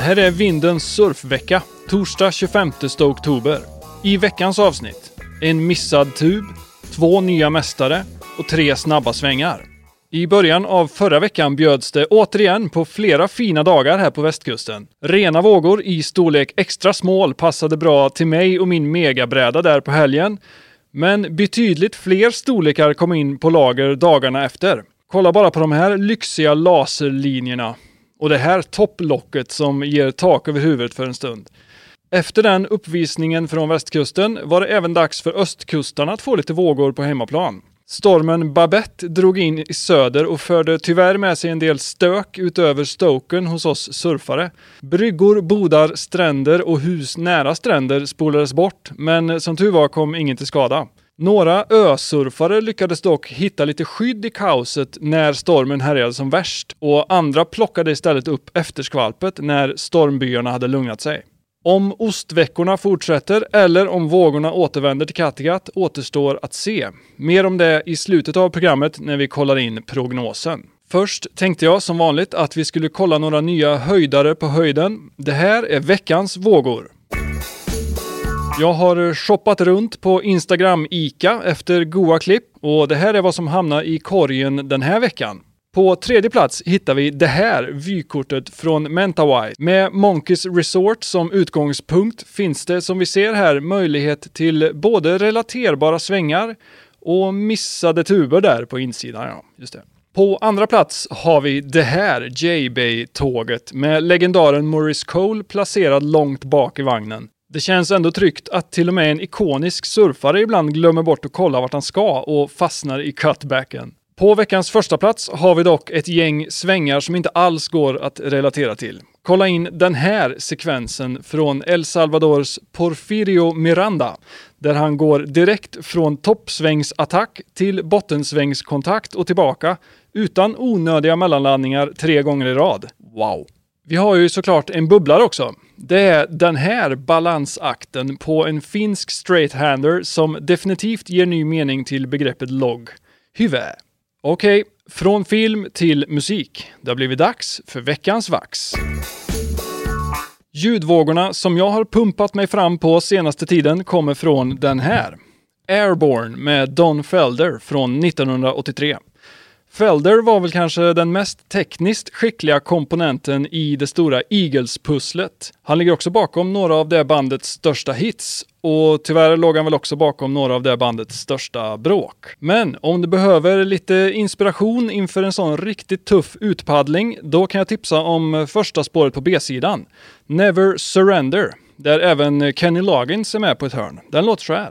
Det här är Vindens surfvecka, torsdag 25 oktober. I veckans avsnitt, en missad tub, två nya mästare och tre snabba svängar. I början av förra veckan bjöds det återigen på flera fina dagar här på västkusten. Rena vågor i storlek extra small passade bra till mig och min megabräda där på helgen. Men betydligt fler storlekar kom in på lager dagarna efter. Kolla bara på de här lyxiga laserlinjerna. Och det här topplocket som ger tak över huvudet för en stund. Efter den uppvisningen från västkusten var det även dags för östkustarna att få lite vågor på hemmaplan. Stormen Babette drog in i söder och förde tyvärr med sig en del stök utöver Stoken hos oss surfare. Bryggor, bodar, stränder och hus nära stränder spolades bort, men som tur var kom ingen till skada. Några ösurfare lyckades dock hitta lite skydd i kaoset när stormen härjade som värst och andra plockade istället upp efterskvalpet när stormbyarna hade lugnat sig. Om ostveckorna fortsätter eller om vågorna återvänder till Kattegatt återstår att se. Mer om det i slutet av programmet när vi kollar in prognosen. Först tänkte jag som vanligt att vi skulle kolla några nya höjdare på höjden. Det här är veckans vågor. Jag har eh, shoppat runt på Instagram ICA efter goa klipp och det här är vad som hamnar i korgen den här veckan. På tredje plats hittar vi det här vykortet från Mentawai. Med Monkeys Resort som utgångspunkt finns det som vi ser här möjlighet till både relaterbara svängar och missade tuber där på insidan. Ja, just det. På andra plats har vi det här J-Bay-tåget med legendaren Maurice Cole placerad långt bak i vagnen. Det känns ändå tryggt att till och med en ikonisk surfare ibland glömmer bort att kolla vart han ska och fastnar i cutbacken. På veckans första plats har vi dock ett gäng svängar som inte alls går att relatera till. Kolla in den här sekvensen från El Salvadors Porfirio Miranda, där han går direkt från toppsvängsattack till bottensvängskontakt och tillbaka utan onödiga mellanlandningar tre gånger i rad. Wow! Vi har ju såklart en bubblare också. Det är den här balansakten på en finsk straight-hander som definitivt ger ny mening till begreppet logg. Hyvä. Okej, okay, från film till musik. Det har blivit dags för veckans vax. Ljudvågorna som jag har pumpat mig fram på senaste tiden kommer från den här. Airborne med Don Felder från 1983. Felder var väl kanske den mest tekniskt skickliga komponenten i det stora Eagles-pusslet. Han ligger också bakom några av det bandets största hits och tyvärr låg han väl också bakom några av det bandets största bråk. Men om du behöver lite inspiration inför en sån riktigt tuff utpaddling, då kan jag tipsa om första spåret på B-sidan. Never Surrender, där även Kenny Loggins är med på ett hörn. Den låter så här.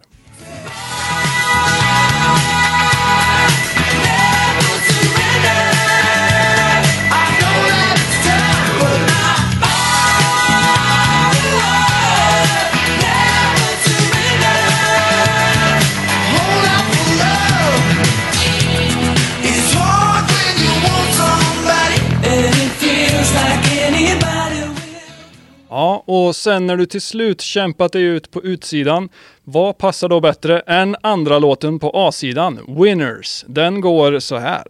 Ja, och sen när du till slut kämpat dig ut på utsidan, vad passar då bättre än andra låten på A-sidan, Winners? Den går så här.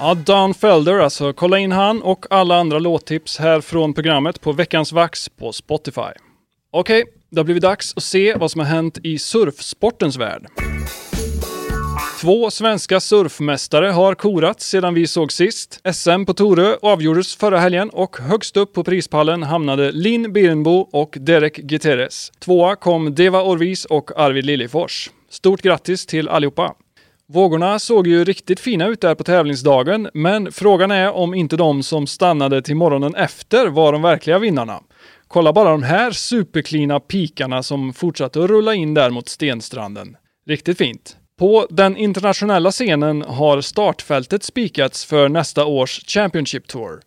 Ja, Dan Felder alltså. Kolla in han och alla andra låttips här från programmet på Veckans Vax på Spotify. Okej, okay, det har blivit dags att se vad som har hänt i surfsportens värld. Två svenska surfmästare har korats sedan vi såg sist. SM på Torö avgjordes förra helgen och högst upp på prispallen hamnade Linn Birnbo och Derek Guterres. Tvåa kom Deva Orvis och Arvid Liljefors. Stort grattis till allihopa! Vågorna såg ju riktigt fina ut där på tävlingsdagen, men frågan är om inte de som stannade till morgonen efter var de verkliga vinnarna. Kolla bara de här superklina pikarna som fortsatte att rulla in där mot Stenstranden. Riktigt fint. På den internationella scenen har startfältet spikats för nästa års Championship Tour.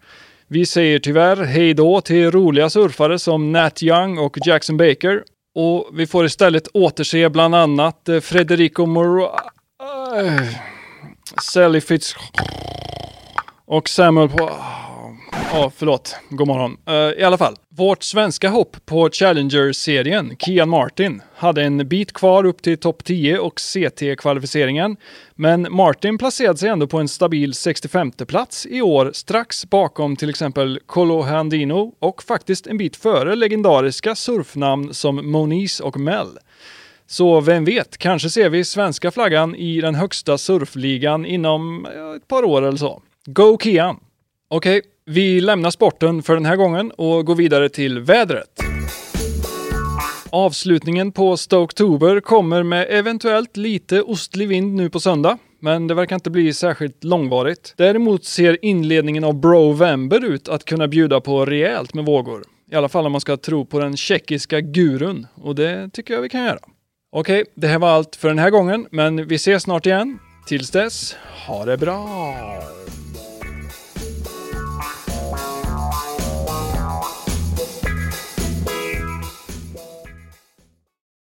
Vi säger tyvärr hej då till roliga surfare som Nat Young och Jackson Baker. Och vi får istället återse bland annat eh, Federico Moro... Uh, Sally Fitz... Och Samuel på... Ja, förlåt. God morgon. Uh, I alla fall. Vårt svenska hopp på Challenger-serien, Kian Martin, hade en bit kvar upp till topp 10 och CT-kvalificeringen. Men Martin placerade sig ändå på en stabil 65 plats i år, strax bakom till exempel Colo Handino och faktiskt en bit före legendariska surfnamn som Moniz och Mel. Så vem vet, kanske ser vi svenska flaggan i den högsta surfligan inom ett par år eller så. Go Kian! Okej, okay, vi lämnar sporten för den här gången och går vidare till vädret. Avslutningen på Stoketober kommer med eventuellt lite ostlig vind nu på söndag, men det verkar inte bli särskilt långvarigt. Däremot ser inledningen av Brovember ut att kunna bjuda på rejält med vågor. I alla fall om man ska tro på den tjeckiska gurun, och det tycker jag vi kan göra. Okej, det här var allt för den här gången, men vi ses snart igen. Tills dess, ha det bra!